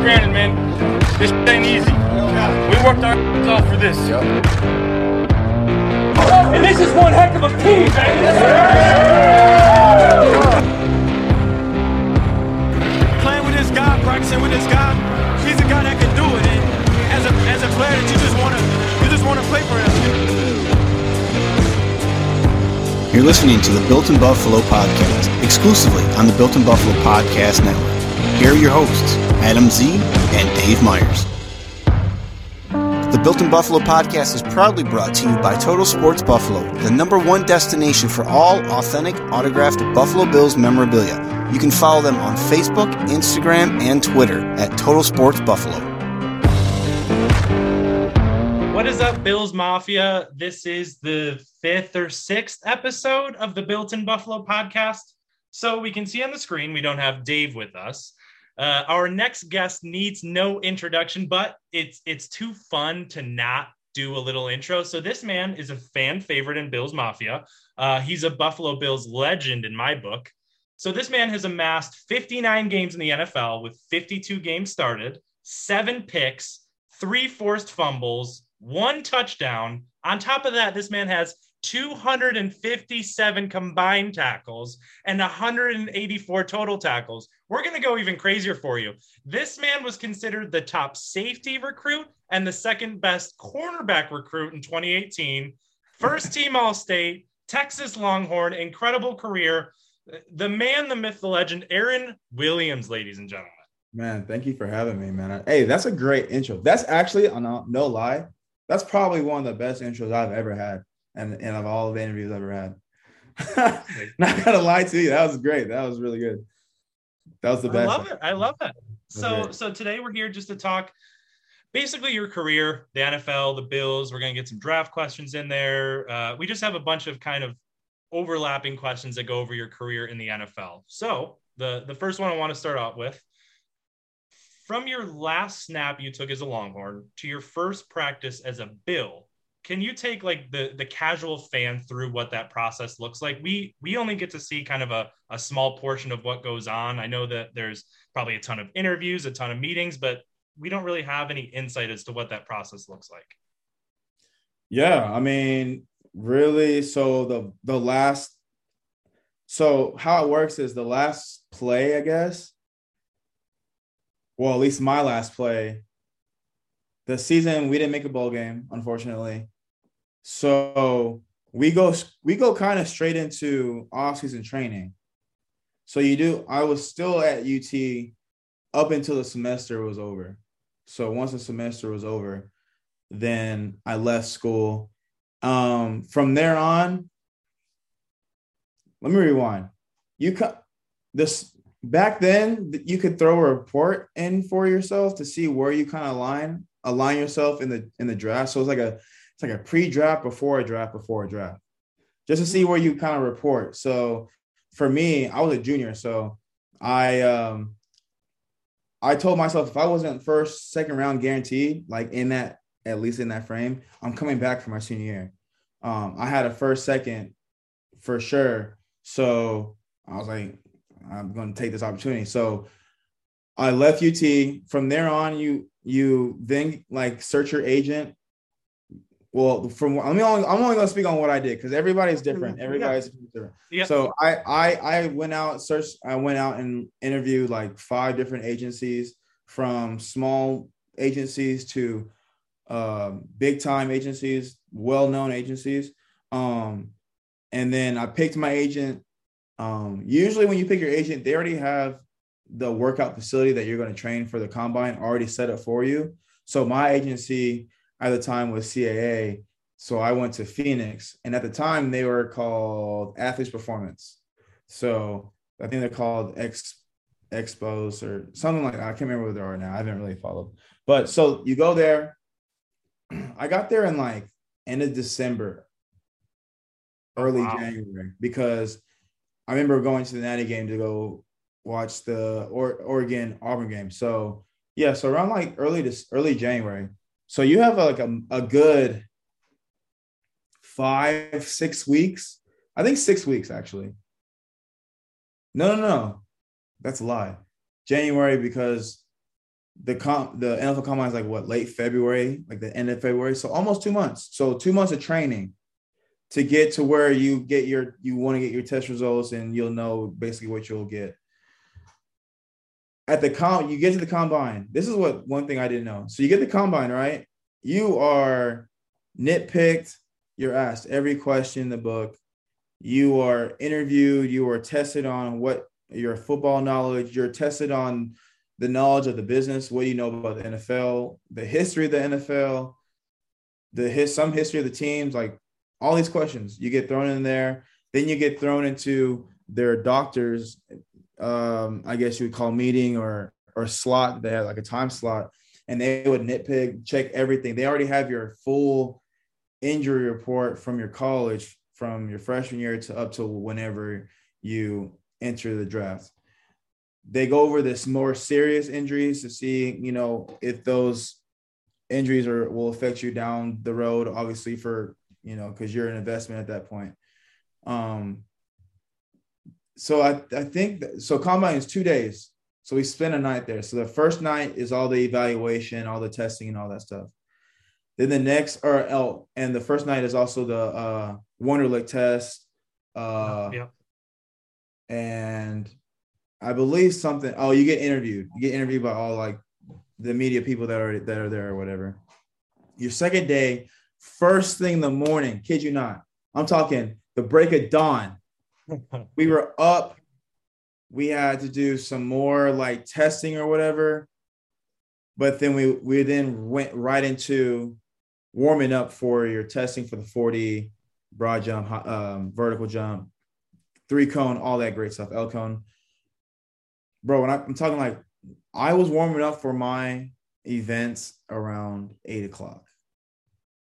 for granted, man. This ain't easy. We worked our off for this. And this is one heck of a team, Playing with this guy, practicing with this guy, he's a guy that can do it. And as a as a player, that you just wanna you just wanna play for him. You're listening to the Built in Buffalo podcast, exclusively on the Built in Buffalo podcast network. Here are your hosts, Adam Z and Dave Myers. The Built in Buffalo podcast is proudly brought to you by Total Sports Buffalo, the number one destination for all authentic autographed Buffalo Bills memorabilia. You can follow them on Facebook, Instagram, and Twitter at Total Sports Buffalo. What is up, Bills Mafia? This is the fifth or sixth episode of the Built in Buffalo podcast. So we can see on the screen we don't have Dave with us. Uh, our next guest needs no introduction, but it's it's too fun to not do a little intro. So this man is a fan favorite in Bills Mafia. Uh, he's a Buffalo Bills legend in my book. So this man has amassed 59 games in the NFL with 52 games started, seven picks, three forced fumbles, one touchdown. On top of that, this man has 257 combined tackles and 184 total tackles. We're going to go even crazier for you. This man was considered the top safety recruit and the second best cornerback recruit in 2018. First team All State, Texas Longhorn, incredible career. The man, the myth, the legend, Aaron Williams, ladies and gentlemen. Man, thank you for having me, man. Hey, that's a great intro. That's actually, no, no lie, that's probably one of the best intros I've ever had, and, and of all the interviews I've ever had. Not gonna lie to you, that was great. That was really good. That was the best. I love it. I love it. So, so today we're here just to talk basically your career, the NFL, the Bills. We're gonna get some draft questions in there. Uh, we just have a bunch of kind of overlapping questions that go over your career in the NFL. So, the the first one I want to start out with from your last snap you took as a Longhorn to your first practice as a Bill, can you take like the the casual fan through what that process looks like? We we only get to see kind of a, a small portion of what goes on. I know that there's probably a ton of interviews, a ton of meetings, but we don't really have any insight as to what that process looks like. Yeah, I mean, really. So the the last, so how it works is the last play, I guess. Well, at least my last play. The season we didn't make a bowl game, unfortunately. So we go we go kind of straight into off-season training. So you do. I was still at UT up until the semester was over. So once the semester was over, then I left school. Um, from there on, let me rewind. You cut this back then. You could throw a report in for yourself to see where you kind of align align yourself in the in the draft. So it's like a it's like a pre-draft before a draft before a draft, just to see where you kind of report. So for me, I was a junior, so I um I told myself if I wasn't first, second round guaranteed, like in that, at least in that frame, I'm coming back for my senior year. Um, I had a first, second for sure. So I was like, I'm going to take this opportunity. So I left UT. From there on, you you then like search your agent. Well, from I mean, I'm only going to speak on what I did because everybody's different. Everybody's different. Yeah. So I I I went out searched. I went out and interviewed like five different agencies, from small agencies to um, big time agencies, well known agencies. Um, and then I picked my agent. Um, usually, when you pick your agent, they already have the workout facility that you're going to train for the combine already set up for you. So my agency at the time was CAA. So I went to Phoenix, and at the time they were called Athletes Performance. So I think they're called X Expos or something like that. I can't remember what they are now. I haven't really followed. But so you go there. I got there in like end of December, early Wow. January, because I remember going to the Natty game to go watch the or- Oregon Auburn game. So yeah, so around like early this early January. So you have like a, a good five, six weeks. I think six weeks actually. No, no, no. That's a lie. January because the com the NFL combine is like what late February, like the end of February. So almost two months. So two months of training to get to where you get your you want to get your test results and you'll know basically what you'll get. At the com, you get to the combine. This is what one thing I didn't know. So you get the combine, right? You are nitpicked, you're asked every question in the book. You are interviewed, you are tested on what your football knowledge, you're tested on the knowledge of the business, what do you know about the NFL, the history of the NFL, the his some history of the teams, like all these questions you get thrown in there. Then you get thrown into their doctors, um, I guess you would call meeting or or slot. They had like a time slot, and they would nitpick, check everything. They already have your full injury report from your college, from your freshman year to up to whenever you enter the draft. They go over this more serious injuries to see, you know, if those injuries are will affect you down the road. Obviously, for you know, because you're an investment at that point. Um, so I, I think that, so combine is two days. So we spend a night there. So the first night is all the evaluation, all the testing, and all that stuff. Then the next, or oh, and the first night is also the uh, Wonderlic test. Uh, yeah. And I believe something. Oh, you get interviewed. You get interviewed by all like the media people that are that are there or whatever. Your second day first thing in the morning, kid you not. I'm talking the break of dawn. we were up. We had to do some more like testing or whatever. But then we we then went right into warming up for your testing for the 40 broad jump, um, vertical jump, three cone, all that great stuff, L cone. Bro, when I, I'm talking like I was warming up for my events around eight o'clock.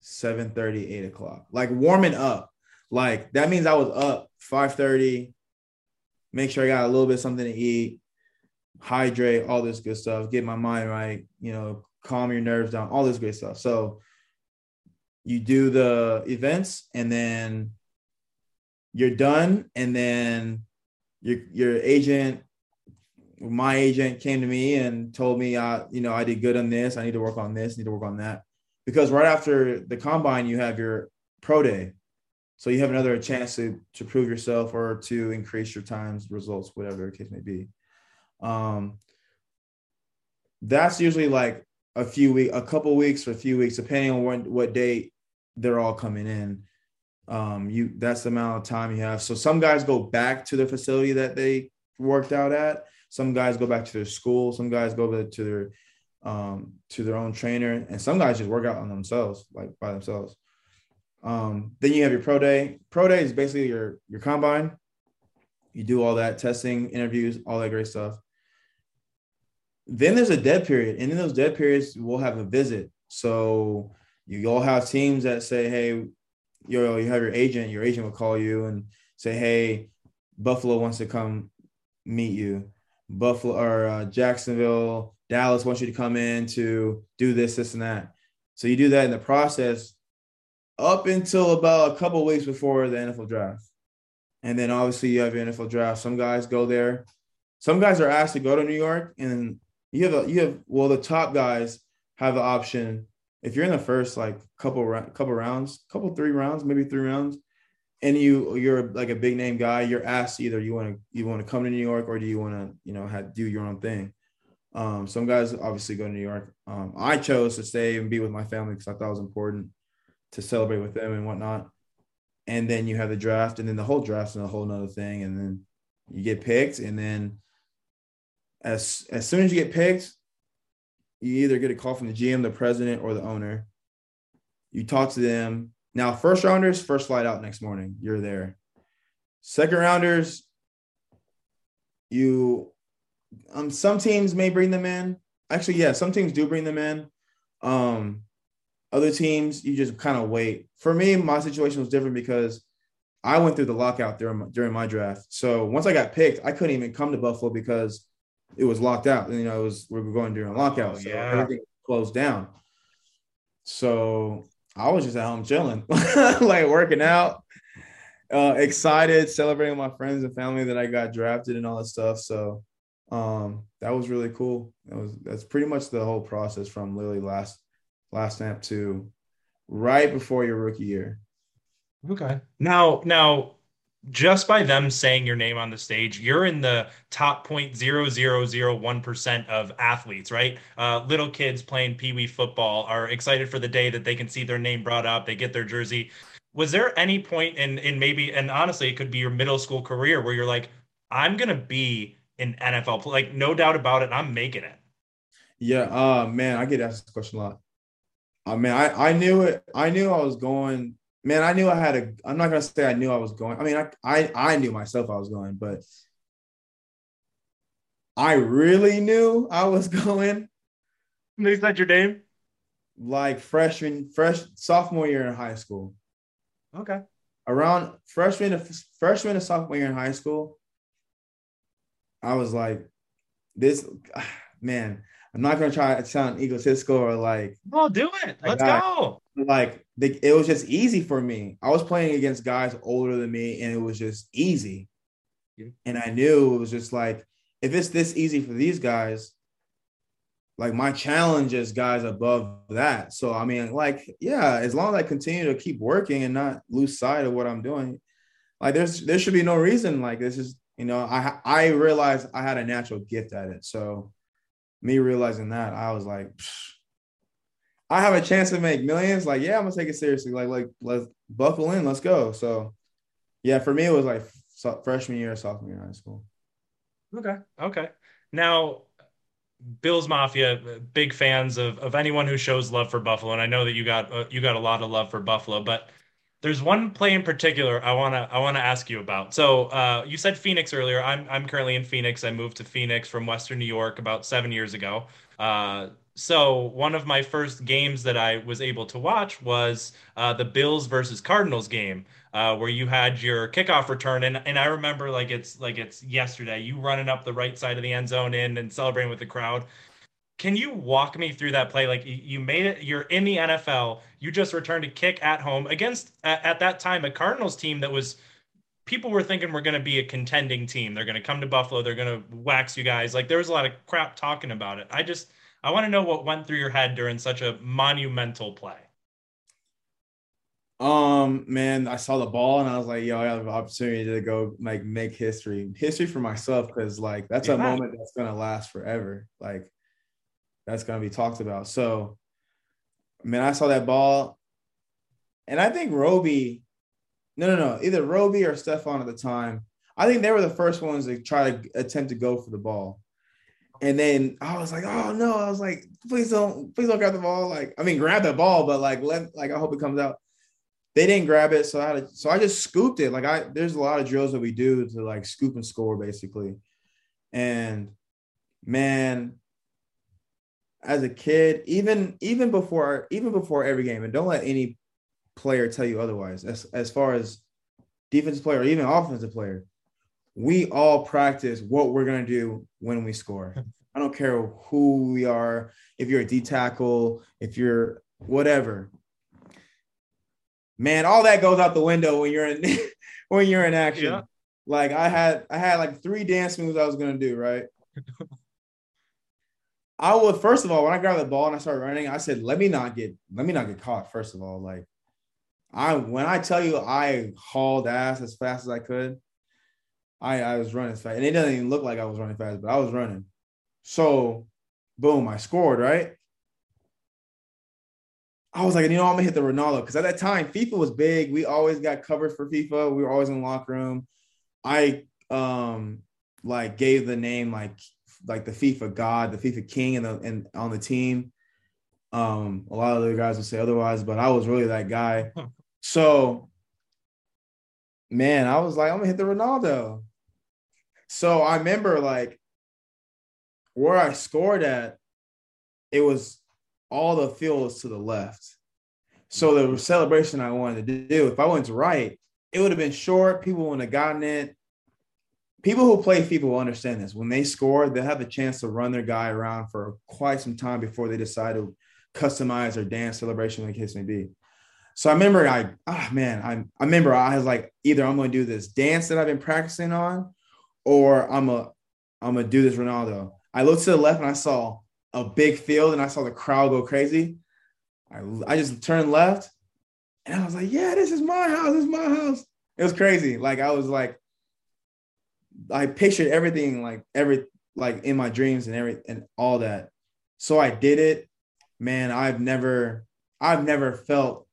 7 30, 8 o'clock. Like warming up. Like that means I was up 5:30, Make sure I got a little bit something to eat, hydrate, all this good stuff, get my mind right, you know, calm your nerves down, all this great stuff. So you do the events and then you're done. And then your your agent, my agent came to me and told me I, you know, I did good on this. I need to work on this, need to work on that because right after the combine you have your pro day so you have another chance to to prove yourself or to increase your times results whatever the case may be. Um that's usually like a few week a couple weeks or a few weeks depending on when, what date they're all coming in. Um you that's the amount of time you have. So some guys go back to the facility that they worked out at. Some guys go back to their school. Some guys go to their um, to their own trainer, and some guys just work out on themselves, like by themselves. Um, then you have your pro day. Pro day is basically your your combine. You do all that testing, interviews, all that great stuff. Then there's a dead period, and in those dead periods, we'll have a visit. So you all have teams that say, "Hey, you know, you have your agent. Your agent will call you and say, "Hey, Buffalo wants to come meet you." Buffalo or uh, Jacksonville Dallas wants you to come in to do this, this, and that. So you do that in the process up until about a couple weeks before the NFL draft. And then obviously you have your NFL draft. Some guys go there. Some guys are asked to go to New York, and you have a, you have well the top guys have the option if you're in the first like couple couple rounds, couple three rounds, maybe three rounds, and you you're like a big name guy, you're asked either you want to you want to come to New York or do you want to you know have, do your own thing. Um, some guys obviously go to New York. Um, I chose to stay and be with my family because I thought it was important to celebrate with them and whatnot. And then you have the draft, and then the whole draft's and a whole nother thing. And then you get picked, and then as as soon as you get picked, you either get a call from the GM, the president, or the owner. You talk to them. Now, first rounders, first flight out next morning. You're there. Second rounders, you um, some teams may bring them in. Actually, yeah, some teams do bring them in. Um, other teams, you just kind of wait. For me, my situation was different because I went through the lockout during my, during my draft. So once I got picked, I couldn't even come to Buffalo because it was locked out. And, you know, it was we were going during lockout, oh, so yeah. everything closed down. So I was just at home chilling, like working out, uh, excited, celebrating with my friends and family that I got drafted and all that stuff. So Um, that was really cool. That was that's pretty much the whole process from literally last last snap to right before your rookie year. Okay. Now, now, just by them saying your name on the stage, you're in the top 0.0001% of athletes, right? Uh, little kids playing pee wee football are excited for the day that they can see their name brought up, they get their jersey. Was there any point in, in maybe, and honestly, it could be your middle school career where you're like, I'm going to be in NFL, like, no doubt about it, I'm making it? Yeah. Uh, man, I get asked this question a lot. I mean, I, I knew it. I knew I was going man, I knew I had a. I'm not gonna say I knew I was going. I mean, I I, I knew myself I was going, but I really knew I was going. Is that your name? Like freshman, fresh sophomore year in high school. Okay. Around freshman, freshman and sophomore year in high school, I was like, this man. I'm not gonna try to sound egotistical or like. Oh, do it. Let's go. Like they, it was just easy for me. I was playing against guys older than me, and it was just easy. Yeah. And I knew it was just like, if it's this easy for these guys, like my challenge is guys above that. So I mean, like, yeah, as long as I continue to keep working and not lose sight of what I'm doing, like there's there should be no reason like this is, you know, I I realized I had a natural gift at it. So me realizing that, I was like, I have a chance to make millions, like yeah, I'm gonna take it seriously. Like like let's buckle in, let's go. So yeah, for me it was like freshman year, sophomore year high school. Okay, okay. Now, Bills Mafia, big fans of of anyone who shows love for Buffalo, and I know that you got uh, you got a lot of love for Buffalo, but there's one play in particular I wanna I wanna ask you about. So uh, you said Phoenix earlier. I'm I'm currently in Phoenix. I moved to Phoenix from Western New York about seven years ago. Uh, so one of my first games that I was able to watch was uh, the Bills versus Cardinals game, uh, where you had your kickoff return, and and I remember like it's like it's yesterday. You running up the right side of the end zone in and celebrating with the crowd. Can you walk me through that play? Like you made it, you're in the NFL. You just returned a kick at home against at, at that time a Cardinals team that was people were thinking we're going to be a contending team. They're going to come to Buffalo. They're going to wax you guys. Like there was a lot of crap talking about it. I just I want to know what went through your head during such a monumental play. Um, man, I saw the ball and I was like, yo, I have an opportunity to go like make history, history for myself, because like that's yeah. a moment that's gonna last forever. Like that's gonna be talked about. So, man, I saw that ball, and I think Roby, no, no, no, either Roby or Stephon at the time. I think they were the first ones to try to attempt to go for the ball. And then I was like, oh no, I was like, please don't, please don't grab the ball. Like, I mean, grab the ball, but like, let, like, I hope it comes out. They didn't grab it, so I had to, so I just scooped it. Like, I there's a lot of drills that we do to like scoop and score basically. And man, as a kid, even even before even before every game, and don't let any player tell you otherwise. As as far as defensive player, or even offensive player, we all practice what we're going to do when we score. I don't care who we are, if you're a D tackle, if you're whatever. Man, all that goes out the window when you're in when you're in action. Yeah. Like I had I had like three dance moves I was gonna do, right? I would first of all, when I grabbed the ball and I started running, I said, let me not get let me not get caught, first of all. Like I when I tell you I hauled ass as fast as I could, I, I was running fast. And it doesn't even look like I was running fast, but I was running. So boom, I scored, right? I was like, you know, I'm gonna hit the Ronaldo because at that time FIFA was big. We always got covered for FIFA. We were always in the locker room. I um like gave the name like like the FIFA God, the FIFA King, and and on the team. Um, a lot of the guys would say otherwise, but I was really that guy. So, man, I was like, I'm gonna hit the Ronaldo. So I remember like where I scored at, it was all the fields to the left. So the celebration I wanted to do, if I went to right, it would have been short. People wouldn't have gotten it. People who play FIFA will understand this. When they score, they have a chance to run their guy around for quite some time before they decide to customize their dance celebration, the case may be. So I remember I, ah oh man, I, I remember I was like, either I'm to do this dance that I've been practicing on, or I'm a I'm gonna do this, Ronaldo. I looked to the left and I saw a big field and I saw the crowd go crazy. I, I just turned left and I was like, yeah, this is my house. This is my house. It was crazy. Like I was like, I pictured everything like every like in my dreams and every and all that. So I did it. Man, I've never I've never felt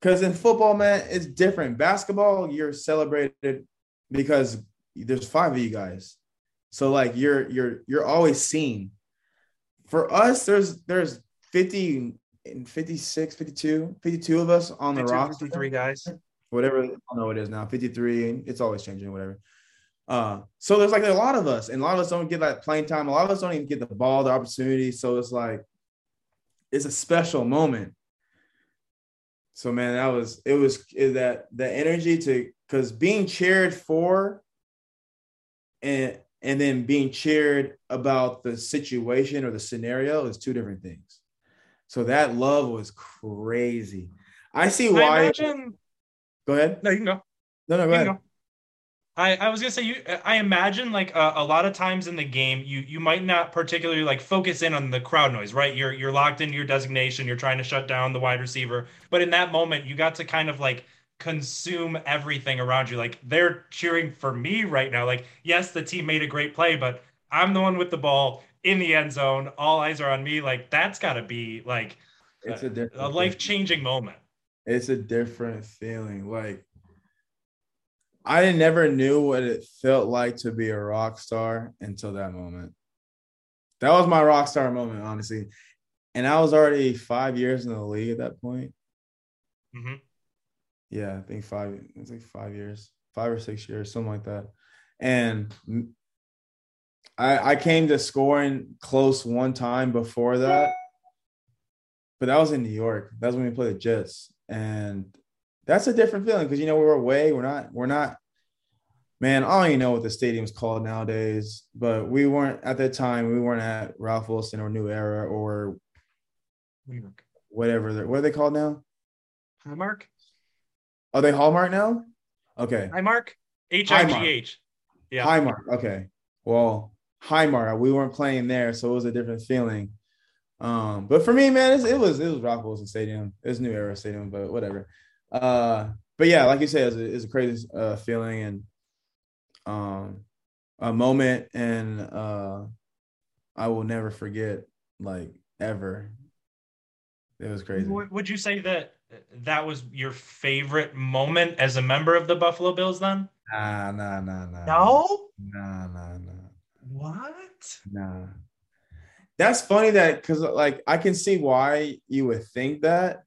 because in football, man, it's different. Basketball, you're celebrated because there's five of you guys. So like you're you're you're always seen. For us, there's there's 50 and 56, 52, 52 of us on the 52, roster. 53 guys. Whatever I don't know what it is now, 53. It's always changing, whatever. Uh, so there's like a lot of us, and a lot of us don't get that playing time. A lot of us don't even get the ball, the opportunity. So it's like it's a special moment. So man, that was it was that the energy to because being cheered for and and then being cheered about the situation or the scenario is two different things. So that love was crazy. I see I why. imagine. Go ahead. No, you can go. No, no, go ahead. go. I, I was gonna say you. I imagine like uh, a lot of times in the game, you you might not particularly like focus in on the crowd noise, right? You're you're locked into your designation. You're trying to shut down the wide receiver, but in that moment, you got to kind of like consume everything around you. Like they're cheering for me right now. Like yes, the team made a great play, but I'm the one with the ball in the end zone. All eyes are on me. Like that's got to be like It's a a life changing moment. it's a different feeling. Like I never knew what it felt like to be a rock star until that moment. That was my rock star moment, honestly. And I was already five years in the league at that point. hmm Yeah, I think five. It's like five years, five or six years, something like that. And I I came to scoring close one time before that, but that was in New York. That's when we played the Jets, and that's a different feeling because you know we were away. We're not. We're not. Man, I don't even know what the stadium's called nowadays, but we weren't at that time. We weren't at Ralph Wilson or New Era or whatever. They're, what are they called now? Hi, Mark. Are they Hallmark now? Okay. Hi, Mark. H I G H. Yeah. Highmark. Okay. Well, Highmark. We weren't playing there, so it was a different feeling. Um, but for me, man, it's, it was it was Rock Wilson Stadium. It was New Era Stadium, but whatever. Uh, but yeah, like you said, it's a, it's a crazy uh, feeling and um a moment, and uh, I will never forget, like ever. It was crazy. Would would you say that that was your favorite moment as a member of the Buffalo Bills then? Nah, nah, nah, nah. No. Nah, nah, nah. What? Nah. That's funny that because like I can see why you would think that,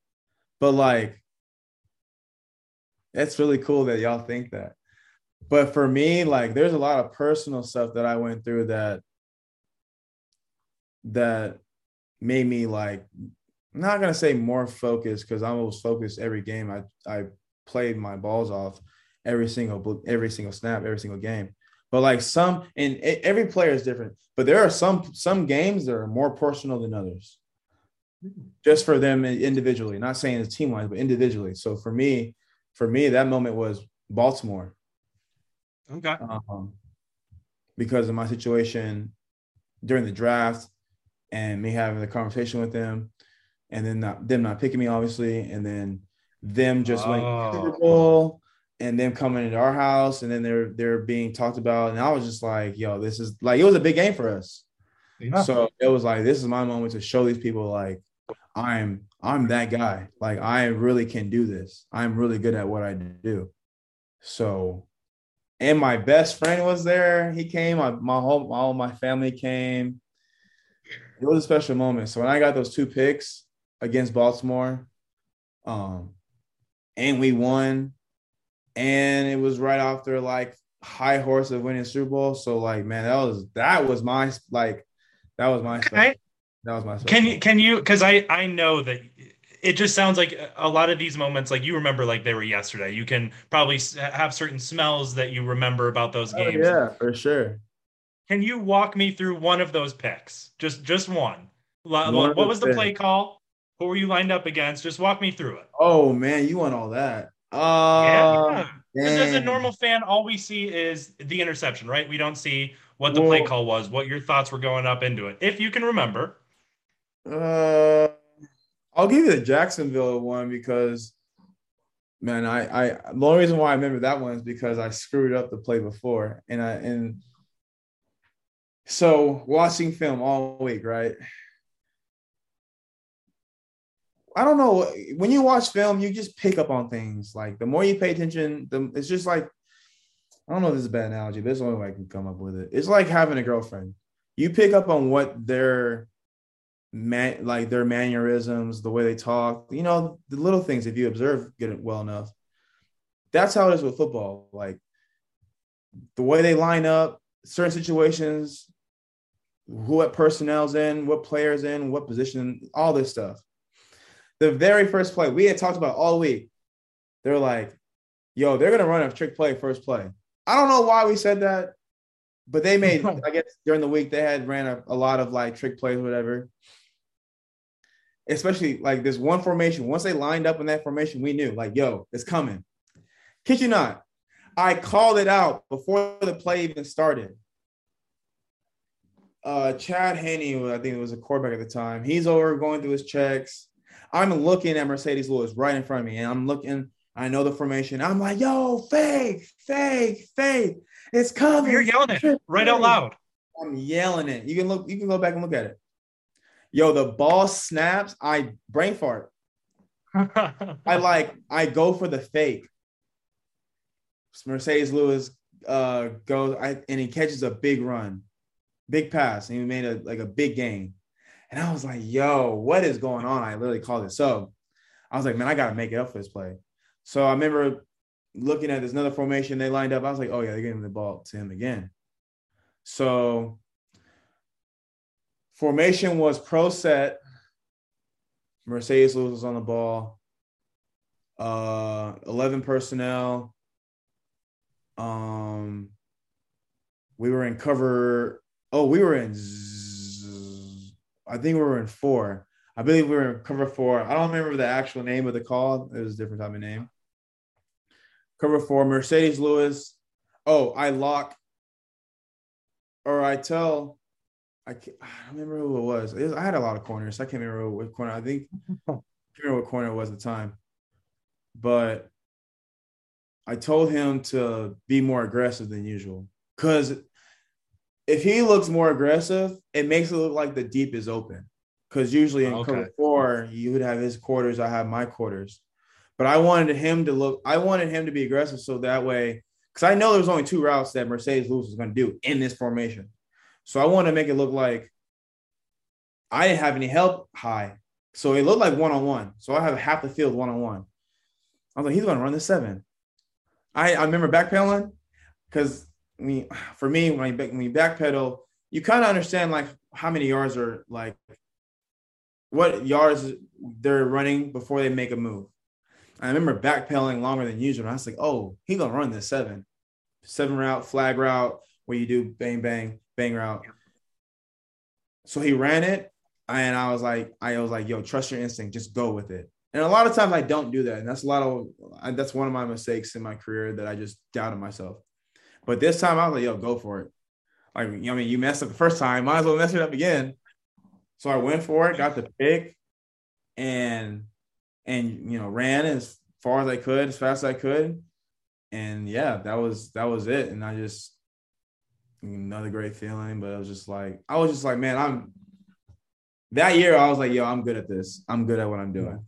but like that's really cool that y'all think that. But for me, like there's a lot of personal stuff that I went through that that made me like I'm not gonna say more focused because I was focused every game. I I played my balls off every single every single snap, every single game. But like some, and every player is different. But there are some some games that are more personal than others, hmm. just for them individually. Not saying it's team wise, but individually. So for me, for me, that moment was Baltimore Okay. um, because of my situation during the draft and me having the conversation with them and then not, them not picking me obviously and then them just winning the Super Oh. Bowl and them coming into our house and then they're they're being talked about and I was just like yo this is like it was a big game for us Yeah. so it was like this is my moment to show these people like I'm I'm that guy like I really can do this I'm really good at what I do so and my best friend was there. He came. My, my whole all my family came. It was a special moment. So when I got those two picks against Baltimore, um, and we won, and it was right after like high horse of winning Super Bowl. So like, man, that was that was my like that was my. That was my special. Can you can you because I I know that it just sounds like a lot of these moments like you remember like they were yesterday. You can probably have certain smells that you remember about those Oh, games. yeah, for sure. Can you walk me through one of those picks? Just just one. One what was the picks. play call? Who were you lined up against? Just walk me through it. Oh man, you want all that? Uh, yeah. Because as a normal fan, all we see is the interception, right? We don't see what the play call was, what your thoughts were going up into it. If you can remember. Uh, I'll give you the Jacksonville one because, man, I, I the only reason why I remember that one is because I screwed up the play before, and I and so watching film all week, right? I don't know. When you watch film, you just pick up on things. Like the more you pay attention, the it's just like I don't know if this is a bad analogy, but it's the only way I can come up with it. It's like having a girlfriend. You pick up on what their man like their mannerisms, the way they talk, you know, the little things if you observe get it well enough. That's how it is with football. Like the way they line up, certain situations, who what personnel's in, what players in, what position, all this stuff. The very first play we had talked about all week, they're like, yo, they're gonna run a trick play first play. I don't know why we said that, but they made, I guess during the week they had ran a, a lot of like trick plays, whatever. Especially like this one formation. Once they lined up in that formation, we knew, like, yo, it's coming. Kid you not. I called it out before the play even started. Uh, Chad Henne, I think it was a quarterback at the time. He's over going through his checks. I'm looking at Marcedes Lewis right in front of me, and I'm looking. I know the formation. I'm like, yo, fake, fake, fake. It's coming. You're yelling it right out loud. I'm yelling it. You can look, you can go back and look at it. Yo, the ball snaps. I brain fart. I like, I go for the fake. Marcedes Lewis uh goes I, and he catches a big run, big pass, and he made a like a big gain. And I was like, yo, what is going on? I literally called it. So I was like, man, I gotta make it up for this play. So I remember looking at this another formation they lined up. I was like, oh yeah, they're giving the ball to him again. So formation was pro set. Marcedes Lewis was on the ball. Uh, 11 personnel. Um, we were in cover. Oh, we were in. I think we were in four. I believe we were in cover four. I don't remember the actual name of the call. It was a different type of name. Cover four, Marcedes Lewis. Oh, I lock. Or I tell. I can't, I don't remember who it was. It was- I had a lot of corners. I can't remember what corner. I think. I can't remember what corner it was at the time. But I told him to be more aggressive than usual. Because if he looks more aggressive, it makes it look like the deep is open. Because usually in Okay. cover four, you would have his quarters, I have my quarters. But I wanted him to look, I wanted him to be aggressive so that way, because I know there was only two routes that Marcedes Lewis was going to do in this formation. So I wanted to make it look like I didn't have any help high. So it looked like one on one. So I have half the field one on one. I was like, he's going to run the seven. I, I remember backpedaling because I mean, for me, when I when you backpedal, you kind of understand like how many yards are like what yards they're running before they make a move. I remember backpedaling longer than usual. And I was like, oh, he's gonna run this seven, seven route, flag route, where you do bang, bang, bang route. So he ran it, and I was like, I was like, yo, trust your instinct, just go with it. And a lot of times I don't do that, and that's a lot of I, that's one of my mistakes in my career that I just doubted myself. But this time I was like, yo, go for it. Like, I mean, you messed up the first time, might as well mess it up again. So I went for it, got the pick, and and you know, ran as far as I could, as fast as I could. And yeah, that was that was it. And I just another great feeling, but I was just like, I was just like, man, I'm that year I was like, yo, I'm good at this. I'm good at what I'm doing.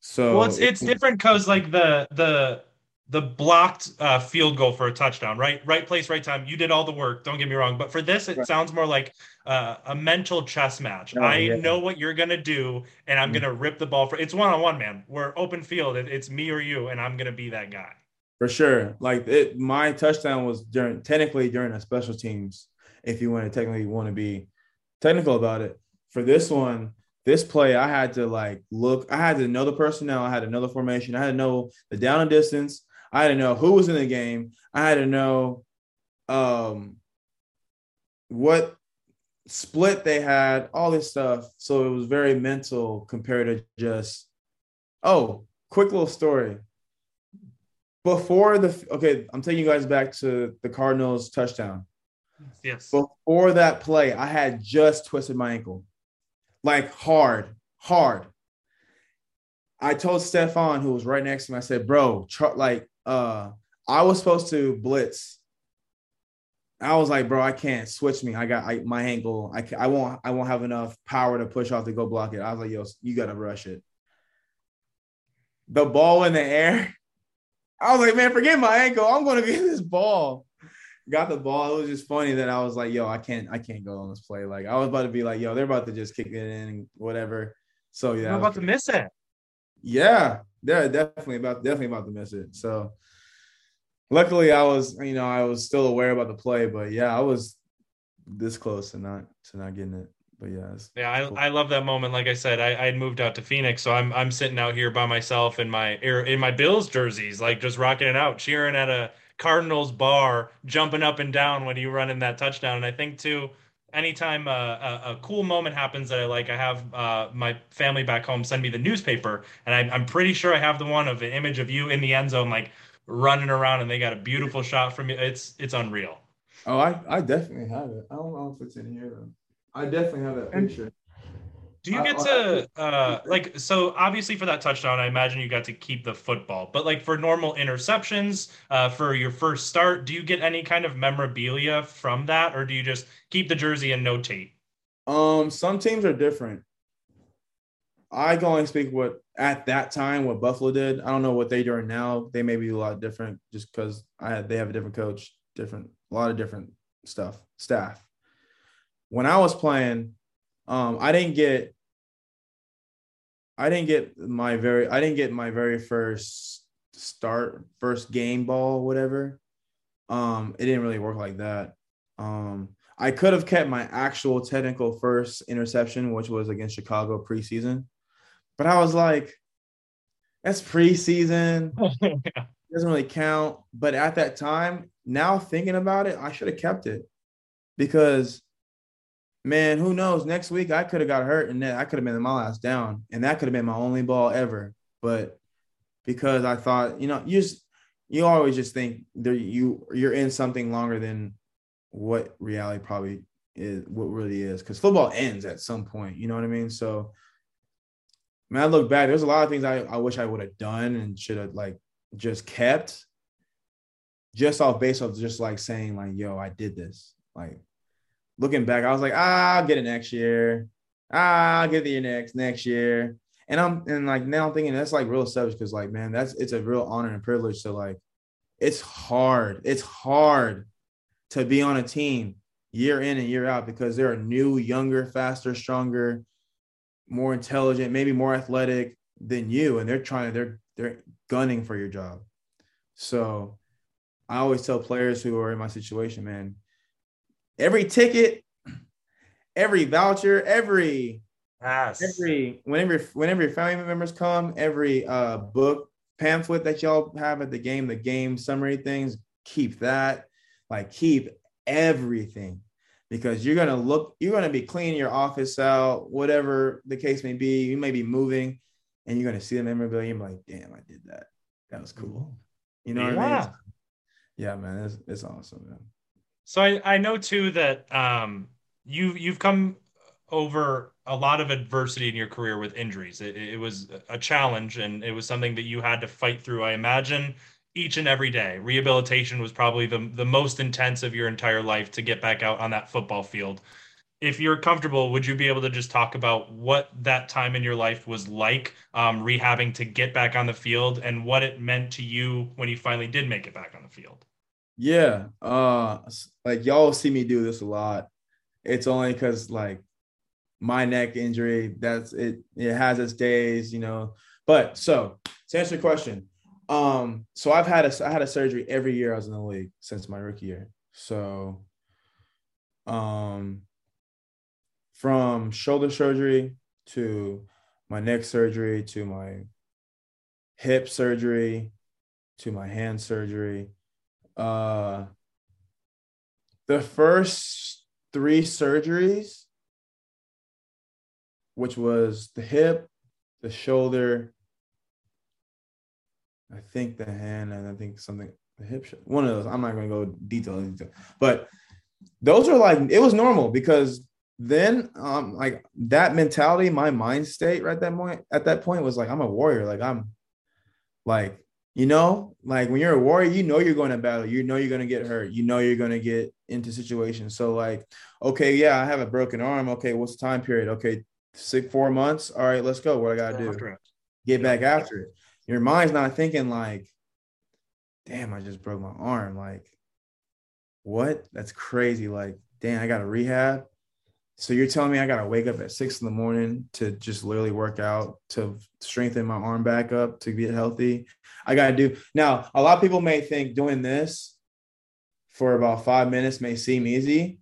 So Well, it's it's different because like the the the blocked uh, field goal for a touchdown, right? Right place, right time. You did all the work. Don't get me wrong, but for this, it Right. sounds more like uh, a mental chess match. Oh, I yeah. know what you're gonna do, and I'm Mhm. gonna rip the ball for. It's one on one, man. We're open field. It, it's me or you, and I'm gonna be that guy. For sure. Like it my touchdown was during technically during a special teams, if you want to technically want to be technical about it. For this one, this play, I had to like look, I had to know the personnel, I had to know the formation, I had to know the down and distance, I had to know who was in the game, I had to know um what split they had, all this stuff. So it was very mental compared to just, oh, quick little story before the okay, I'm taking you guys back to the Cardinals touchdown. Yes. Before that play, I had just twisted my ankle, like hard, hard. I told Stephon, who was right next to me, I said, "Bro, tr- like, uh, I was supposed to blitz. I was like, bro, I can't switch me. I got I, my ankle. I I won't I won't have enough power to push off to go block it. I was like, yo, you gotta rush it. The ball in the air. I was like, man, forget my ankle. I'm gonna get this ball. Got the ball. It was just funny that I was like, yo, I can't, I can't go on this play. Like I was about to be like, yo, they're about to just kick it in and whatever. So yeah, You're about to miss it. yeah, they're definitely about definitely about to miss it. So luckily I was, you know, I was still aware about the play, but yeah, I was this close to not to not getting it. But yeah, Yeah, I, cool. I love that moment. Like I said, I I had moved out to Phoenix, so I'm I'm sitting out here by myself in my in my Bills jerseys, like just rocking it out, cheering at a Cardinals bar, jumping up and down when you run in that touchdown. And I think too, anytime uh, a, a cool moment happens that I like, I have uh, my family back home send me the newspaper, and I, I'm pretty sure I have the one of an image of you in the end zone, like running around, and they got a beautiful shot from you. It's it's unreal. Oh, I, I definitely have it. I don't know if it's in here though. I definitely have that And- picture. Do you I- get I- to uh like so obviously for that touchdown I imagine you got to keep the football but like for normal interceptions uh for your first start do you get any kind of memorabilia from that or do you just keep the jersey and notate? Um, some teams are different. I can only speak what at that time what Buffalo did. I don't know what they doing now. They may be a lot different just because I they have a different coach, different a lot of different stuff, staff. When I was playing, um, I didn't get I didn't get my very I didn't get my very first start, first game ball, whatever. Um, it didn't really work like that. Um, I could have kept my actual technical first interception, which was against Chicago preseason. But I was like, that's preseason. doesn't really count. But at that time, now thinking about it, I should have kept it because, man, who knows? Next week I could have got hurt and then I could have been my last down, and that could have been my only ball ever. But because I thought, you know, you just you always just think there you you're in something longer than what reality probably is, what really is, because football ends at some point. You know what I mean? So. Man, I look back. There's a lot of things I, I wish I would have done and should have like just kept just off base of just like saying like yo i did this like looking back i was like ah, i'll get it next year ah, i'll get it next next year and i'm and like now i'm thinking that's like real selfish because like man that's it's a real honor and privilege to like it's hard it's hard to be on a team year in and year out because there are new younger faster stronger more intelligent maybe more athletic than you and they're trying they're they're gunning for your job. So I always tell players who are in my situation, man, every ticket, every voucher, every Yes. every whenever whenever your family members come, every uh book pamphlet that y'all have at the game, the game summary things, keep that. Like keep everything because you're gonna look, you're gonna be cleaning your office out, whatever the case may be. You may be moving, and you're gonna see the memorabilia. And be like, damn, I did that. That was cool. You know what I Yeah. mean? Yeah, man, it's, it's awesome, man. So I, I know too that um, you you've come over a lot of adversity in your career with injuries. It, it was a challenge, and it was something that you had to fight through. I imagine each and every day. Rehabilitation was probably the the most intense of your entire life to get back out on that football field. If you're comfortable, would you be able to just talk about what that time in your life was like, um, rehabbing to get back on the field, and what it meant to you when you finally did make it back on the field? Yeah. Uh like y'all see me do this a lot. It's only because like my neck injury, that's it, it has its days, you know. But so to answer your question, um, so I've had a I had a surgery every year I was in the league since my rookie year. So um from shoulder surgery to my neck surgery to my hip surgery to my hand surgery uh the first three surgeries which was the hip the shoulder I think the hand and I think something the hip. One of those. I'm not gonna go detail detail, but those are like it was normal because then um like that mentality, my mind state right that point at that point was like I'm a warrior. Like I'm like you know, like when you're a warrior, you know you're going to battle. You know you're going to get hurt. You know you're going to get into situations. So like, okay, yeah, I have a broken arm. Okay, what's the time period? Okay, six four months. All right, let's go. What I gotta do? Get back after it. Your mind's not thinking like, damn, I just broke my arm. Like, what? That's crazy. Like, damn, I got to rehab. So you're telling me I gotta wake up at six in the morning to just literally work out to strengthen my arm back up to get healthy. I gotta do now. A lot of people may think doing this for about five minutes may seem easy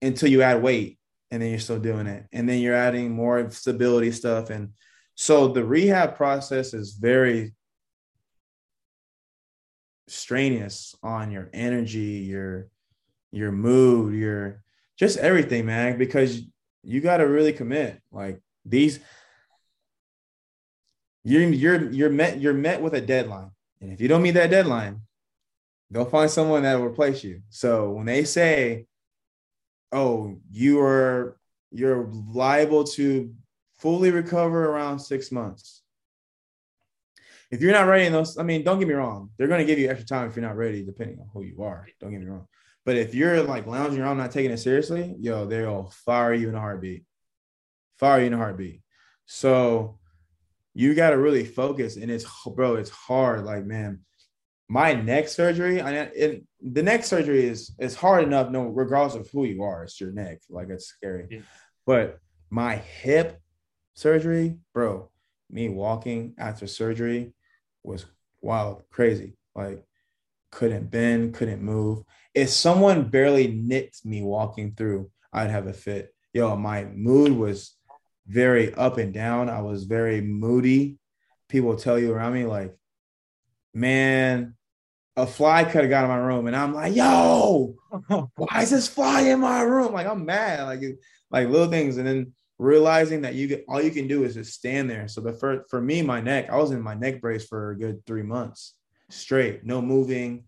until you add weight and then you're still doing it. And then you're adding more stability stuff. And so the rehab process is very strenuous on your energy, your your mood, your just everything, man, because you got to really commit. Like these, you're you're you're met you're met with a deadline, and if you don't meet that deadline, they'll find someone that will replace you. So when they say, "Oh, you are you're liable to fully recover around six months," if you're not ready in those, I mean, don't get me wrong, they're going to give you extra time if you're not ready, depending on who you are. Don't get me wrong. But if you're like lounging around, not taking it seriously, yo, they'll fire you in a heartbeat. Fire you in a heartbeat. So you got to really focus. And it's, bro, it's hard. Like, man, my neck surgery, I it, the neck surgery is it's hard enough, no, regardless of who you are, it's your neck. Like, it's scary. Yeah. But my hip surgery, bro, me walking after surgery was wild, crazy. Like, couldn't bend, couldn't move if someone barely nicked me walking through, I'd have a fit. Yo, my mood was very up and down. I was very moody. People tell you around me, like, man, a fly could have got in my room. And I'm like, yo, why is this fly in my room? Like, I'm mad. Like, like little things. And then realizing that you get all you can do is just stand there. So the first for me, my neck, I was in my neck brace for a good three months straight, no moving,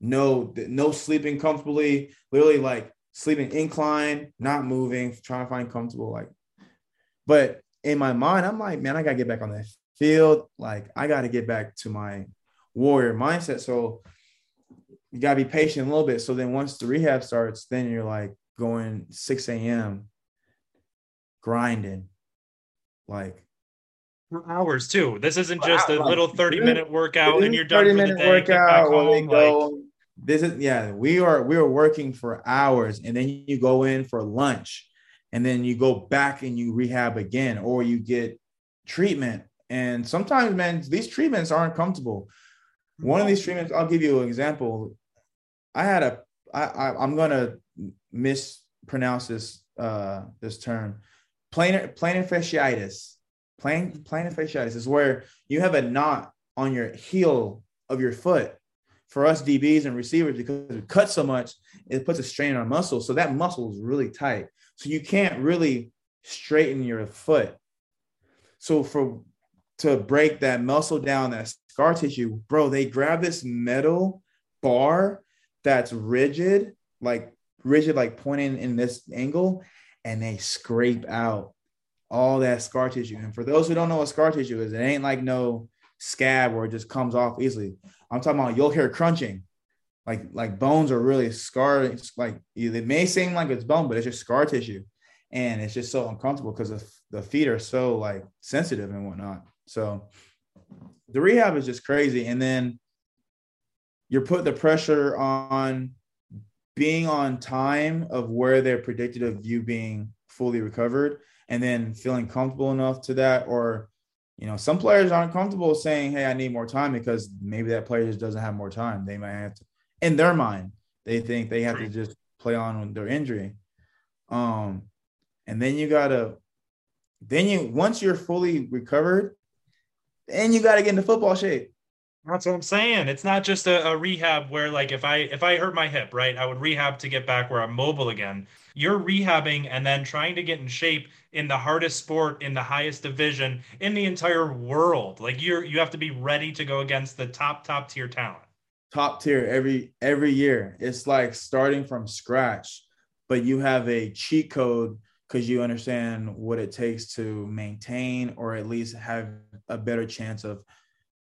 no no sleeping comfortably, literally like sleeping incline, not moving, trying to find comfortable. Like, but in my mind, I'm like, man, I gotta get back on that field. Like, I gotta get back to my warrior mindset. So you gotta be patient a little bit. So then once the rehab starts, then you're like going 6 a.m. grinding, like hours too. This isn't just a little 30 minute workout and you're done 30 minute workout when they go. Like, this is yeah, we are we are working for hours and then you go in for lunch and then you go back and you rehab again or you get treatment. And sometimes, man, these treatments aren't comfortable. One of these treatments, I'll give you an example. I had a I, I I'm gonna mispronounce this uh this term plantar plantar fasciitis. Plan, plantar fasciitis is where you have a knot on your heel of your foot for us DBs and receivers because it cuts so much, it puts a strain on our muscle. So that muscle is really tight. So you can't really straighten your foot. So for to break that muscle down, that scar tissue, bro, they grab this metal bar that's rigid, like rigid, like pointing in this angle, and they scrape out all that scar tissue. And for those who don't know what scar tissue is, it ain't like no scab where it just comes off easily. I'm talking about you'll hear crunching, like like bones are really scarred. It's like it may seem like it's bone, but it's just scar tissue, and it's just so uncomfortable because the, the feet are so like sensitive and whatnot. So the rehab is just crazy, and then you're put the pressure on being on time of where they're predicted of you being fully recovered and then feeling comfortable enough to that or you know, some players aren't comfortable saying, "Hey, I need more time," because maybe that player just doesn't have more time. They might have to, in their mind, they think they have to just play on their injury. Um, and then you gotta, then you once you're fully recovered, then you gotta get into football shape. That's what I'm saying. It's not just a, a, rehab where like if I if I hurt my hip, right, I would rehab to get back where I'm mobile again. You're rehabbing and then trying to get in shape in the hardest sport in the highest division in the entire world. Like you're you have to be ready to go against the top top tier talent. Top tier every every year. It's like starting from scratch, but you have a cheat code because you understand what it takes to maintain or at least have a better chance of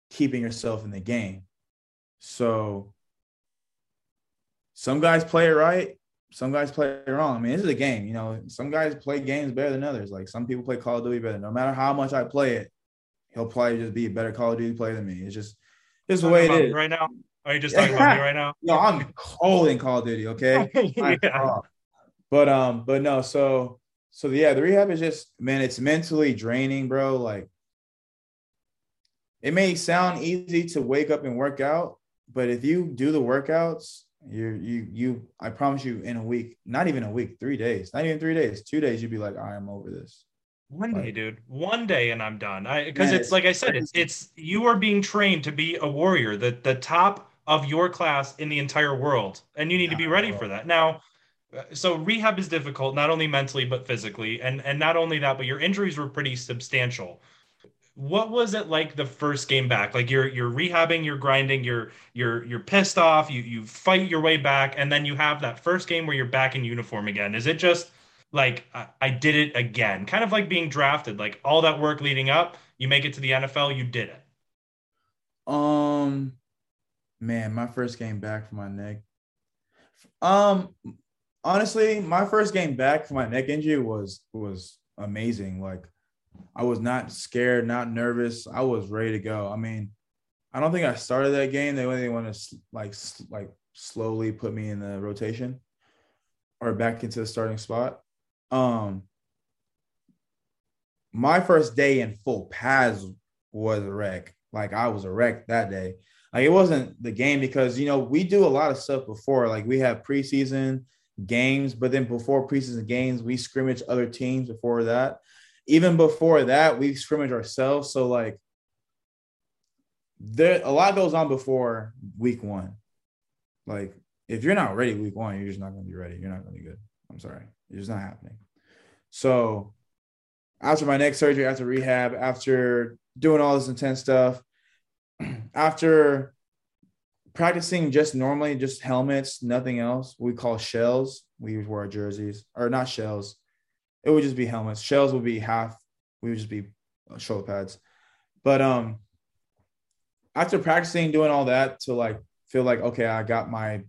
keeping yourself in the game. So some guys play it right, some guys play it wrong. I mean, this is a game, you know. Some guys play games better than others. Like some people play Call of Duty better. No matter how much I play it, he'll probably just be a better Call of Duty player than me. It's just just the way it is. Right now. Are you just talking about me right now? no, I'm cold in Call of Duty, okay? yeah. But um, but no, so so yeah, the rehab is just man, it's mentally draining, bro. Like it may sound easy to wake up and work out, but if you do the workouts, you you you I promise you in a week, not even a week, three days, not even three days, two days, you'd be like, I am over this. One day, dude. One day, and I'm done. I because it's like I said, it's it's you are being trained to be a warrior, the the top of your class in the entire world, and you need to be ready for that. Now, uh, so rehab is difficult, not only mentally but physically, and and not only that, but your injuries were pretty substantial what was it like the first game back? Like you're you're rehabbing you're grinding you're you're you're pissed off you you fight your way back and then you have that first game where you're back in uniform again. Is it just like I, I did it again? Kind of like being drafted like all that work leading up you make it to the nfl you did it. Um man my first game back for my neck. Um honestly my first game back for my neck injury was was amazing. Like I was not scared, not nervous. I was ready to go. I mean, I don't think I started that game. They they want to like like slowly put me in the rotation or back into the starting spot. Um, my first day in full pads was a wreck. Like I was a wreck that day. Like it wasn't the game because you know we do a lot of stuff before. Like we have preseason games, but then before preseason games, we scrimmage other teams before that even before that, we scrimmage ourselves. So like there a lot goes on before week one. Like if you're not ready week one, you're just not gonna be ready. You're not gonna be good. I'm sorry. It's just not happening. So after my neck surgery, after rehab, after doing all this intense stuff, after practicing just normally, just helmets, nothing else. We call shells. We wear jerseys, or not shells, it would just be helmets. Shells would be half. We would just be uh, shoulder pads. But um, after practicing doing all that to like feel like okay, I got my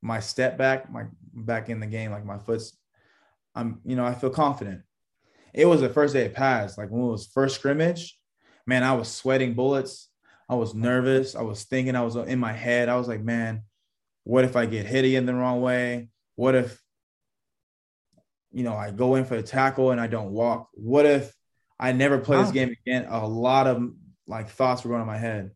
my step back, my back in the game, like my foot's, I'm you know I feel confident. It was the first day of pads, like when it was first scrimmage, man, I was sweating bullets. I was nervous. I was thinking. I was in my head. I was like, man, what if I get hit again the wrong way? What if you know, I go in for the tackle and I don't walk? What if I never play this game again? A lot of like thoughts were going in my head.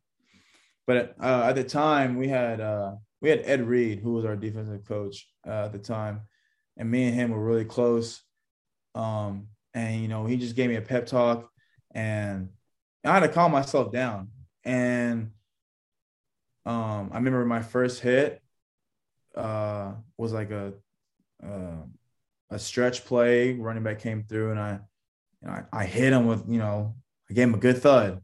But uh, at the time, we had uh, we had Ed Reed, who was our defensive coach uh, at the time, and me and him were really close. Um, and you know, he just gave me a pep talk, and I had to calm myself down. And um, I remember my first hit uh, was like a uh, a stretch play, running back came through, and I, you know, I, I hit him with, you know, I gave him a good thud,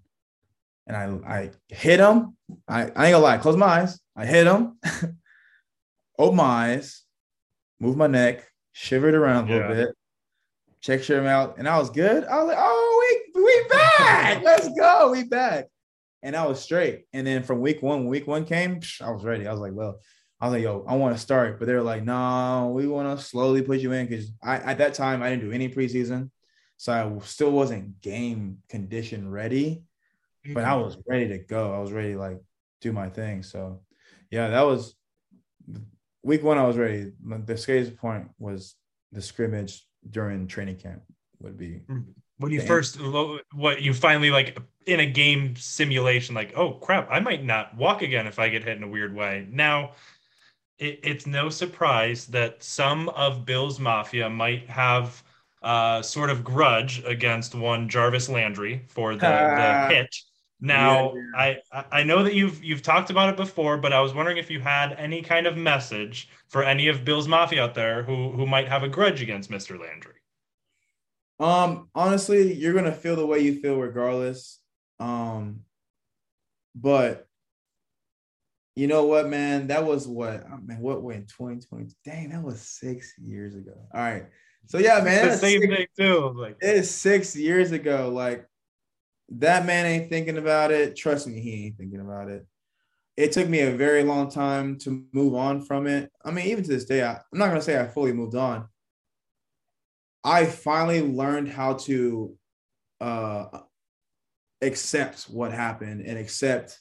and I I hit him. I, I ain't gonna lie, close my eyes. I hit him, open my eyes, move my neck, shivered around a little yeah. bit, check him out, and I was good. I was like, oh, we we back, let's go, we back, and I was straight. And then from week one, week one came, I was ready. I was like, well, I was like, yo, I want to start. But they're like, no, we want to slowly put you in. Cause I at that time I didn't do any preseason. So I still wasn't game condition ready. But I mm-hmm. was ready to go. I was ready to like do my thing. So yeah, that was week one. I was ready. The scariest point was the scrimmage during training camp would be mm-hmm. when you first what you finally like in a game simulation like oh crap i might not walk again if i get hit in a weird way now it, it's no surprise that some of Bills Mafia might have uh, sort of grudge against one Jarvis Landry for the, the hit. Now, Yeah, I I I know that you've you've talked about it before, but I was wondering if you had any kind of message for any of Bills Mafia out there who who might have a grudge against Mr. Landry. Um, honestly, you're gonna feel the way you feel regardless. Um, but you know what, man? That was what I mean, what went 2020? Dang, that was six years ago. All right. So yeah, man, the same six- thing too. Like it is six years ago. Like that man ain't thinking about it. Trust me, he ain't thinking about it. It took me a very long time to move on from it. I mean, even to this day, I, I'm not gonna say I fully moved on. I finally learned how to uh, accept what happened and accept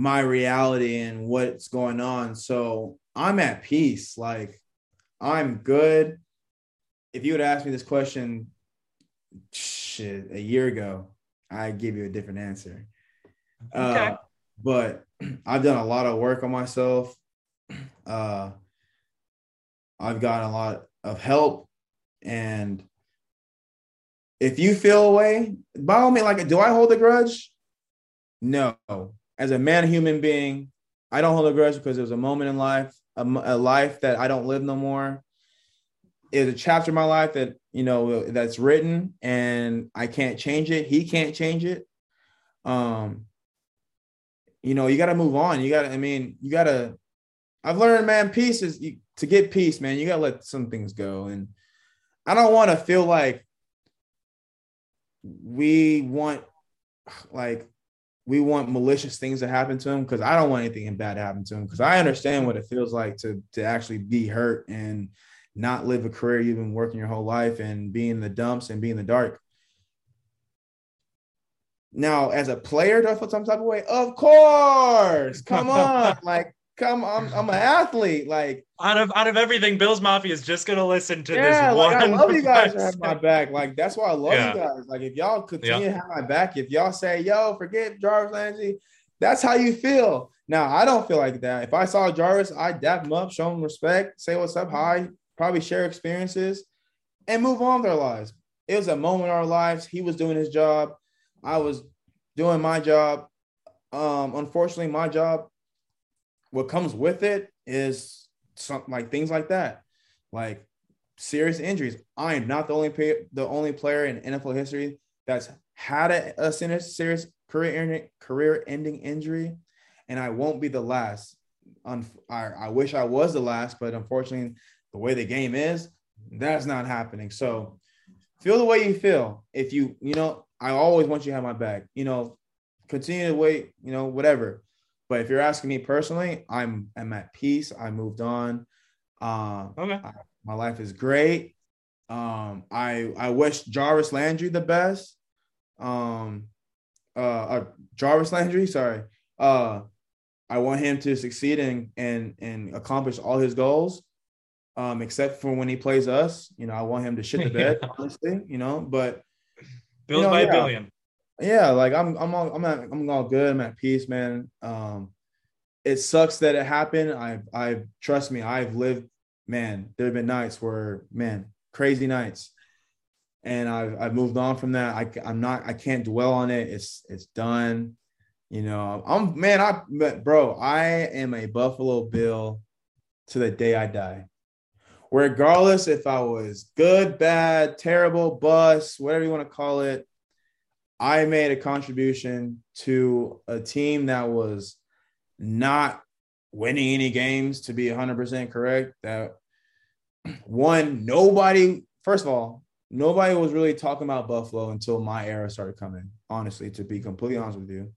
my reality and what's going on. So I'm at peace. Like I'm good. If you would ask me this question, shit, a year ago, I'd give you a different answer. Okay. Uh, but I've done a lot of work on myself. Uh, I've gotten a lot of help, and if you feel away, by all means, like, do I hold a grudge? No. As a man, human being, I don't hold a grudge because it was a moment in life, a, a life that I don't live no more. Was a chapter in my life that you know that's written, and I can't change it. He can't change it. Um, you know, you got to move on. You got to, I mean, you got to. I've learned, man, peace is you, to get peace, man. You got to let some things go, and I don't want to feel like we want like we want malicious things to happen to him because I don't want anything bad to happen to him because I understand what it feels like to to actually be hurt and not live a career you've been working your whole life and be in the dumps and be in the dark. Now, as a player, do I feel some type of way? Of course. Come on. like, come. I'm, I'm an athlete. Like, out of out of everything, Bills Mafia is just gonna listen to yeah, this like, I love you guys have my back. Like, that's why I love Yeah. you guys. Like, if y'all continue Yeah. to have my back, if y'all say, yo, forget Jarvis Landry, that's how you feel. Now, I don't feel like that. If I saw Jarvis, I'd dap him up, show him respect, say what's up, hi, probably share experiences, and move on with our lives. It was a moment in our lives. He was doing his job. I was doing my job. Um, unfortunately, my job, what comes with it is something like things like that, like serious injuries. I am not the only pay, the only player in NFL history that's had a, a serious career ending, career ending injury, and I won't be the last. I, I wish I was the last, but unfortunately, the way the game is, that's not happening. So feel the way you feel. If you, you know, I always want you to have my back. You know, continue to wait, you know, whatever. But if you're asking me personally, I'm I'm at peace. I moved on. Um, Okay. my life is great. Um, I I wish Jarvis Landry the best. Um, uh, uh, Jarvis Landry, sorry. Uh, I want him to succeed and and and accomplish all his goals. Um, except for when he plays us, you know, I want him to shit the bed, honestly, you know. But Bill's You know, by yeah. a billion. Yeah, like I'm I'm all, I'm at, I'm all good. I'm at peace, man. Um, it sucks that it happened. I've I've trust me, I've lived, man. There have been nights where, man, crazy nights, and I've I've moved on from that. I I'm not I can't dwell on it. It's it's done. You know, I'm man. I bro, I am a Buffalo Bill to the day I die. Regardless if I was good, bad, terrible, bust, whatever you want to call it, I made a contribution to a team that was not winning any games to be 100% correct. That one, nobody, first of all, nobody was really talking about Buffalo until my era started coming, honestly, to be completely honest with you.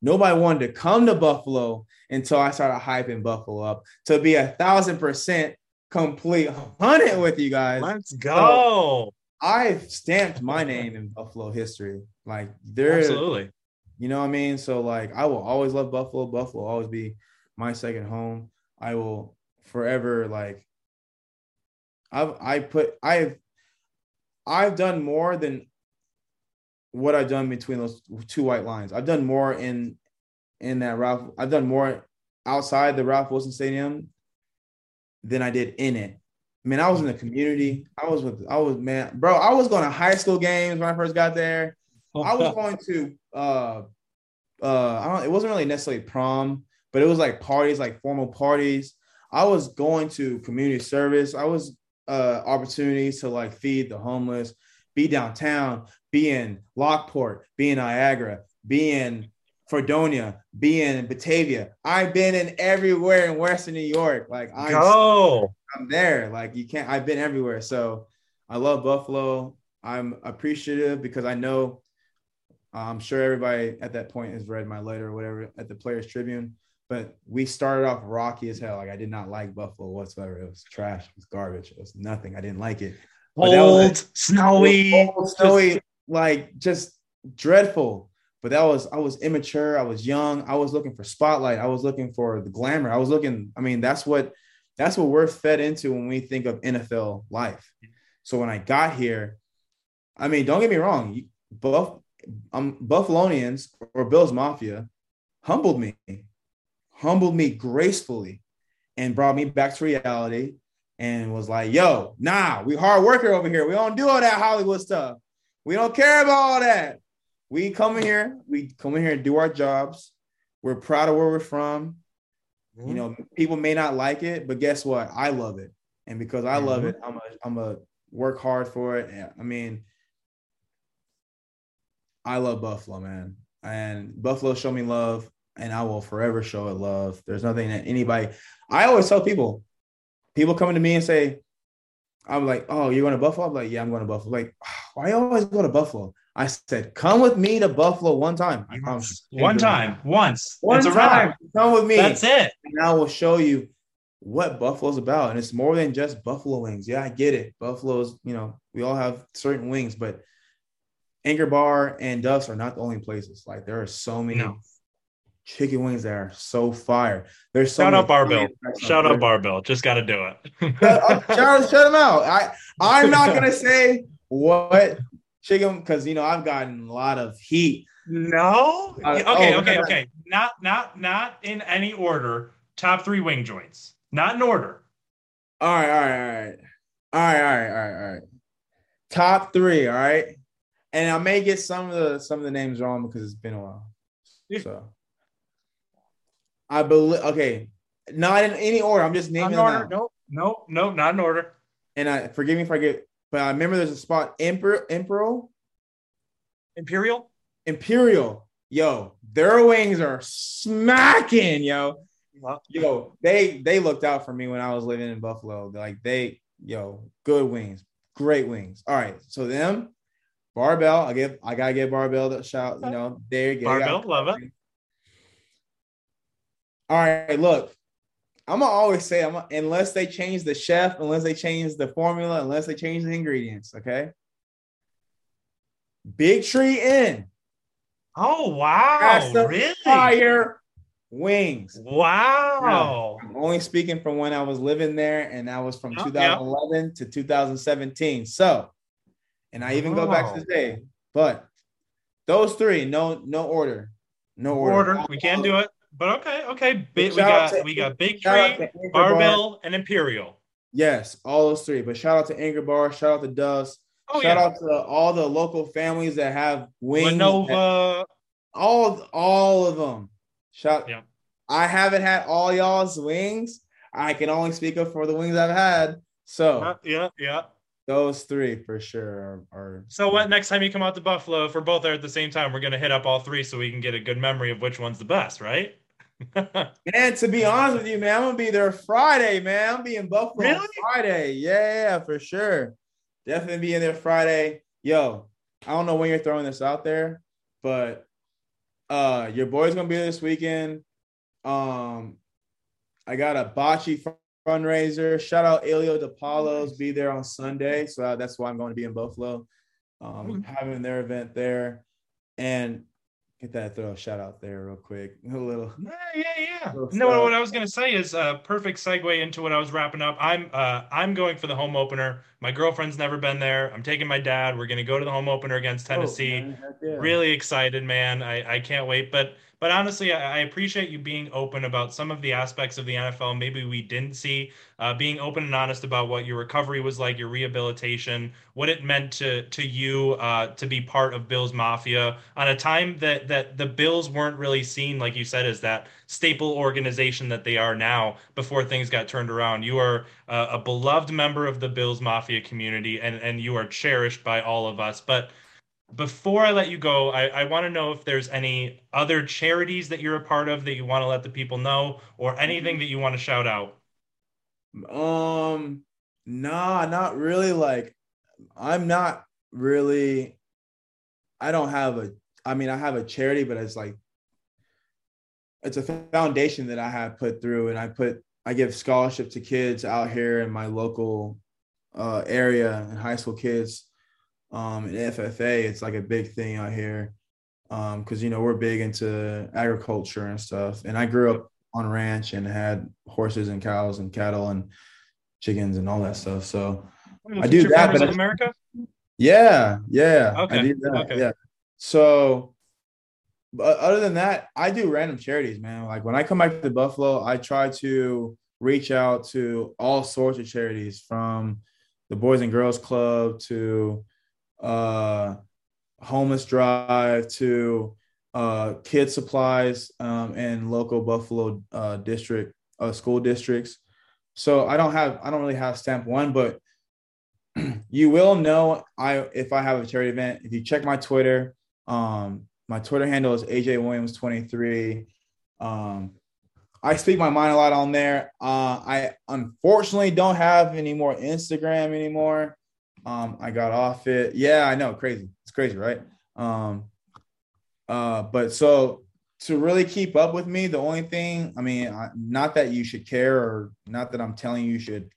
Nobody wanted to come to Buffalo until I started hyping Buffalo up to be a thousand percent complete hundred with you guys. Let's go. I've stamped my name in Buffalo history. Like there, Absolutely. you know what I mean? So like I will always love Buffalo. Buffalo will always be my second home. I will forever like I've I put I've I've done more than what I've done between those two white lines. I've done more in in that Ralph. I've done more outside the Ralph Wilson Stadium than I did in it. I mean, I was in the community. I was with, I was man, bro. I was going to high school games when I first got there. I was going to uh uh I don't it wasn't really necessarily prom, but it was like parties, like formal parties. I was going to community service. I was uh opportunities to like feed the homeless, be downtown, be in Lockport, be in Niagara, be in Fredonia, be in Batavia. I've been in everywhere in Western New York. Like I'm, Go. I'm there. Like you can't. I've been everywhere. So I love Buffalo. I'm appreciative because I know. I'm sure everybody at that point has read my letter or whatever at the Players Tribune. But we started off rocky as hell. Like I did not like Buffalo whatsoever. It was trash. It was garbage. It was nothing. I didn't like it. But that was Cold, snowy. Cold, snowy, like just dreadful. But that was I was immature. I was young. I was looking for spotlight. I was looking for the glamour. I was looking. I mean, that's what that's what we're fed into when we think of NFL life. So when I got here, I mean, don't get me wrong, Buff, um, Buffalonians or Bills Mafia humbled me, humbled me gracefully, and brought me back to reality. And was like, "Yo, nah, we hard worker over here. We don't do all that Hollywood stuff. We don't care about all that. We come in here, we come in here and do our jobs. We're proud of where we're from. You mm-hmm. know, people may not like it, but guess what? I love it. And because I love it, mm-hmm. I'm a I'm a work hard for it. And, I mean, I love Buffalo, man. And Buffalo show me love, and I will forever show it love. There's nothing that anybody I always tell people, people coming to me and say, I'm like, oh, you're going to Buffalo? I'm like, yeah, I'm going to Buffalo. Like, why you always go to Buffalo? I said, come with me to Buffalo one time. I promise. One time, once. One a time. Come with me. That's it. And I will show you what Buffalo's about. And it's more than just Buffalo wings. Yeah, I get it. Buffalo's, you know, we all have certain wings, but Anchor Bar and Duff's are not the only places. Like there are so many No. chicken wings that are so fire. There's so Shout out Bar-Bill. fire tracks out Shout out Bar-Bill. Just got to do it. Shut, up, shut, shut them out. I I'm not gonna say what chicken because you know I've gotten a lot of heat. No. Uh, okay, oh, okay, okay. Not, not, not in any order. Top three wing joints. Not in order. All right, all right, all right, all right, all right, all right, all right. Top three, all right. And I may get some of the some of the names wrong because it's been a while. So I believe okay, not in any order. I'm just Not naming in them order. out. No, no, no, not in order. And I forgive me if I get, but I remember there's a spot Emperor Imperial Imperial. Imperial. Yo, their wings are smacking, yo. Yo, they they looked out for me when I was living in Buffalo. Like they, yo, good wings, great wings. All right, so them, Bar-Bill. I give, I gotta give Bar-Bill the shout. You know, there you go. Bar-Bill, love it. All right, look, I'm gonna always say, I'm unless they change the chef, unless they change the formula, unless they change the ingredients. Okay. Big Tree Inn, Oh wow! Really? fire wings. Wow! I'm only speaking from when I was living there, and that was from oh, Yeah, 2011 to 2017. So, and I even go back to Wow. this day, but those three, no, no order, no order. Order. We can't do it, but okay, okay. We got we got Big Tree. Bar-Bill, and Imperial. Yes, all those three. But shout out to Anchor Bar, shout out to Duff's, Oh shout yeah, out to all the local families that have wings. La Nova. all, all of them. Shout. Yeah. I haven't had all y'all's wings. I can only speak up for the wings I've had. So. Uh, yeah, yeah. Those three for sure are, are So what? Next time you come out to Buffalo, if we're both there at the same time, we're gonna hit up all three so we can get a good memory of which one's the best, right? man. To be honest with you, man, I'm gonna be there Friday, man. I'm being Buffalo Really? Friday. Yeah, yeah, for sure. Definitely be in there Friday. Yo, I don't know when you're throwing this out there, but uh your boy's gonna be there this weekend. Um, I got a bocce fundraiser. Shout out Elio DePaulo's be there on Sunday, so that's why I'm going to be in Buffalo, um, having their event there, and get that throw a shout out there real quick. A little. Yeah, yeah, yeah. No, what I was gonna say is a perfect segue into what I was wrapping up. I'm uh I'm going for the home opener. My girlfriend's never been there. I'm taking my dad. We're gonna go to the home opener against Tennessee. Oh, man, yeah. Really excited, man. I I can't wait. But but honestly, I, appreciate you being open about some of the aspects of the NFL maybe we didn't see. Uh, being open and honest about what your recovery was like, your rehabilitation, what it meant to to you uh, to be part of Bills Mafia on a time that that the Bills weren't really seen, like you said, as that staple organization that they are now. Before things got turned around, you are uh, a beloved member of the Bills Mafia community, and and you are cherished by all of us. But before I let you go, I, I want to know if there's any other charities that you're a part of that you want to let the people know, or anything that you want to shout out. Um, nah, not really. Like, I'm not really. I don't have a. I mean, I have a charity, but it's like it's a foundation that I have put through, and I put I give scholarship to kids out here in my local uh, area and high school kids. Um, in FFA, it's like a big thing out here because um, you know we're big into agriculture and stuff. And I grew up on a ranch and had horses and cows and cattle and chickens and all that stuff. So I do that. But America. Yeah, yeah. Okay. I do that. Okay. Yeah. So, but other than that, I do random charities, man. Like when I come back to Buffalo, I try to reach out to all sorts of charities from the Boys and Girls Club to uh, Homeless Drive to uh, kid supplies um, in local Buffalo uh, district uh, school districts. So I don't have I don't really have stamp one, but you will know I if I have a charity event. If you check my Twitter, um, my Twitter handle is AJ Williams twenty three. Um, I speak my mind a lot on there. Uh, I unfortunately don't have any more Instagram anymore. Um, I got off it. Yeah, I know, crazy. It's crazy, right? Um, uh, but so to really keep up with me, the only thing, I mean, I, not that you should care or not that I'm telling you should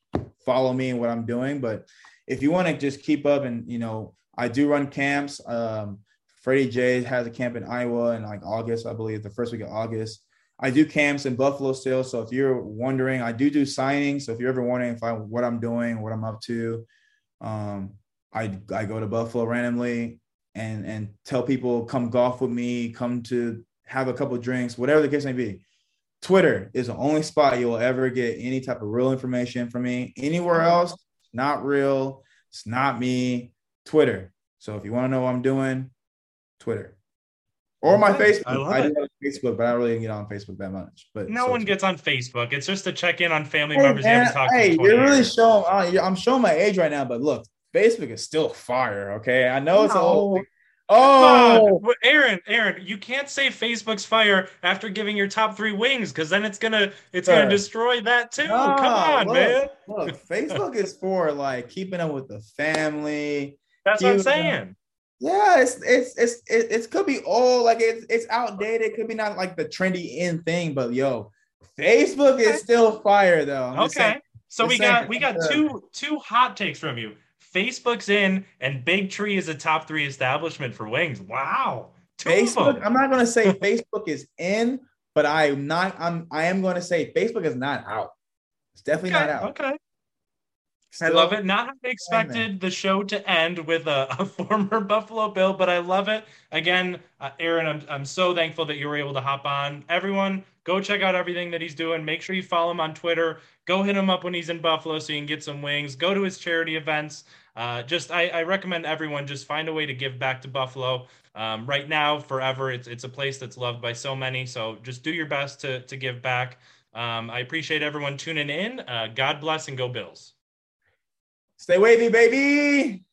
follow me and what I'm doing, but if you want to just keep up and, you know, I do run camps. Um, Freddie J has a camp in Iowa in like August, I believe, the first week of August. I do camps in Buffalo still. So if you're wondering, I do do signings. So if you're ever wondering if I what I'm doing, what I'm up to, um, I I go to Buffalo randomly and and tell people come golf with me, come to have a couple drinks, whatever the case may be. Twitter is the only spot you'll ever get any type of real information from me. Anywhere else, not real. It's not me. Twitter. So if you want to know what I'm doing, Twitter. Or my Facebook. I love I it. do have Facebook, but I don't really get on Facebook that much. But No so- one gets on Facebook. It's just to check in on family Hey, members you man, haven't talked hey, to. in 20 you're really years. showing. Uh, I'm showing my age right now, but look, Facebook is still fire. Okay, I know it's a old. Oh, on. Aaron, Aaron, you can't say Facebook's fire after giving your top three wings because then it's gonna it's Sir. gonna destroy that too. Nah, Come on, look, man. Look, Facebook is for like keeping up with the family. That's what I'm you- saying. Yeah, it's it's it's it, it could be old, like it's it's outdated. It could be not like the trendy in thing, but yo, Facebook is still fire though. I'm Okay. saying. So we got we got two two hot takes from you. Facebook's in and Big Tree is a top three establishment for wings. Wow. Two Facebook. I'm not gonna say Facebook is in, but I'm not. I'm. I am going to say Facebook is not out. It's definitely Okay, not out. okay. I love it. Not how I expected the show to end with a, a former Buffalo Bill, but I love it. Again, uh, Aaron, I'm, I'm so thankful that you were able to hop on. Everyone, go check out everything that he's doing. Make sure you follow him on Twitter. Go hit him up when he's in Buffalo so you can get some wings. Go to his charity events. Uh, just, I, I recommend everyone just find a way to give back to Buffalo. Um, right now, forever, it's it's a place that's loved by so many. So just do your best to to give back. Um, I appreciate everyone tuning in. Uh, God bless and go Bills. Stay wavy, baby.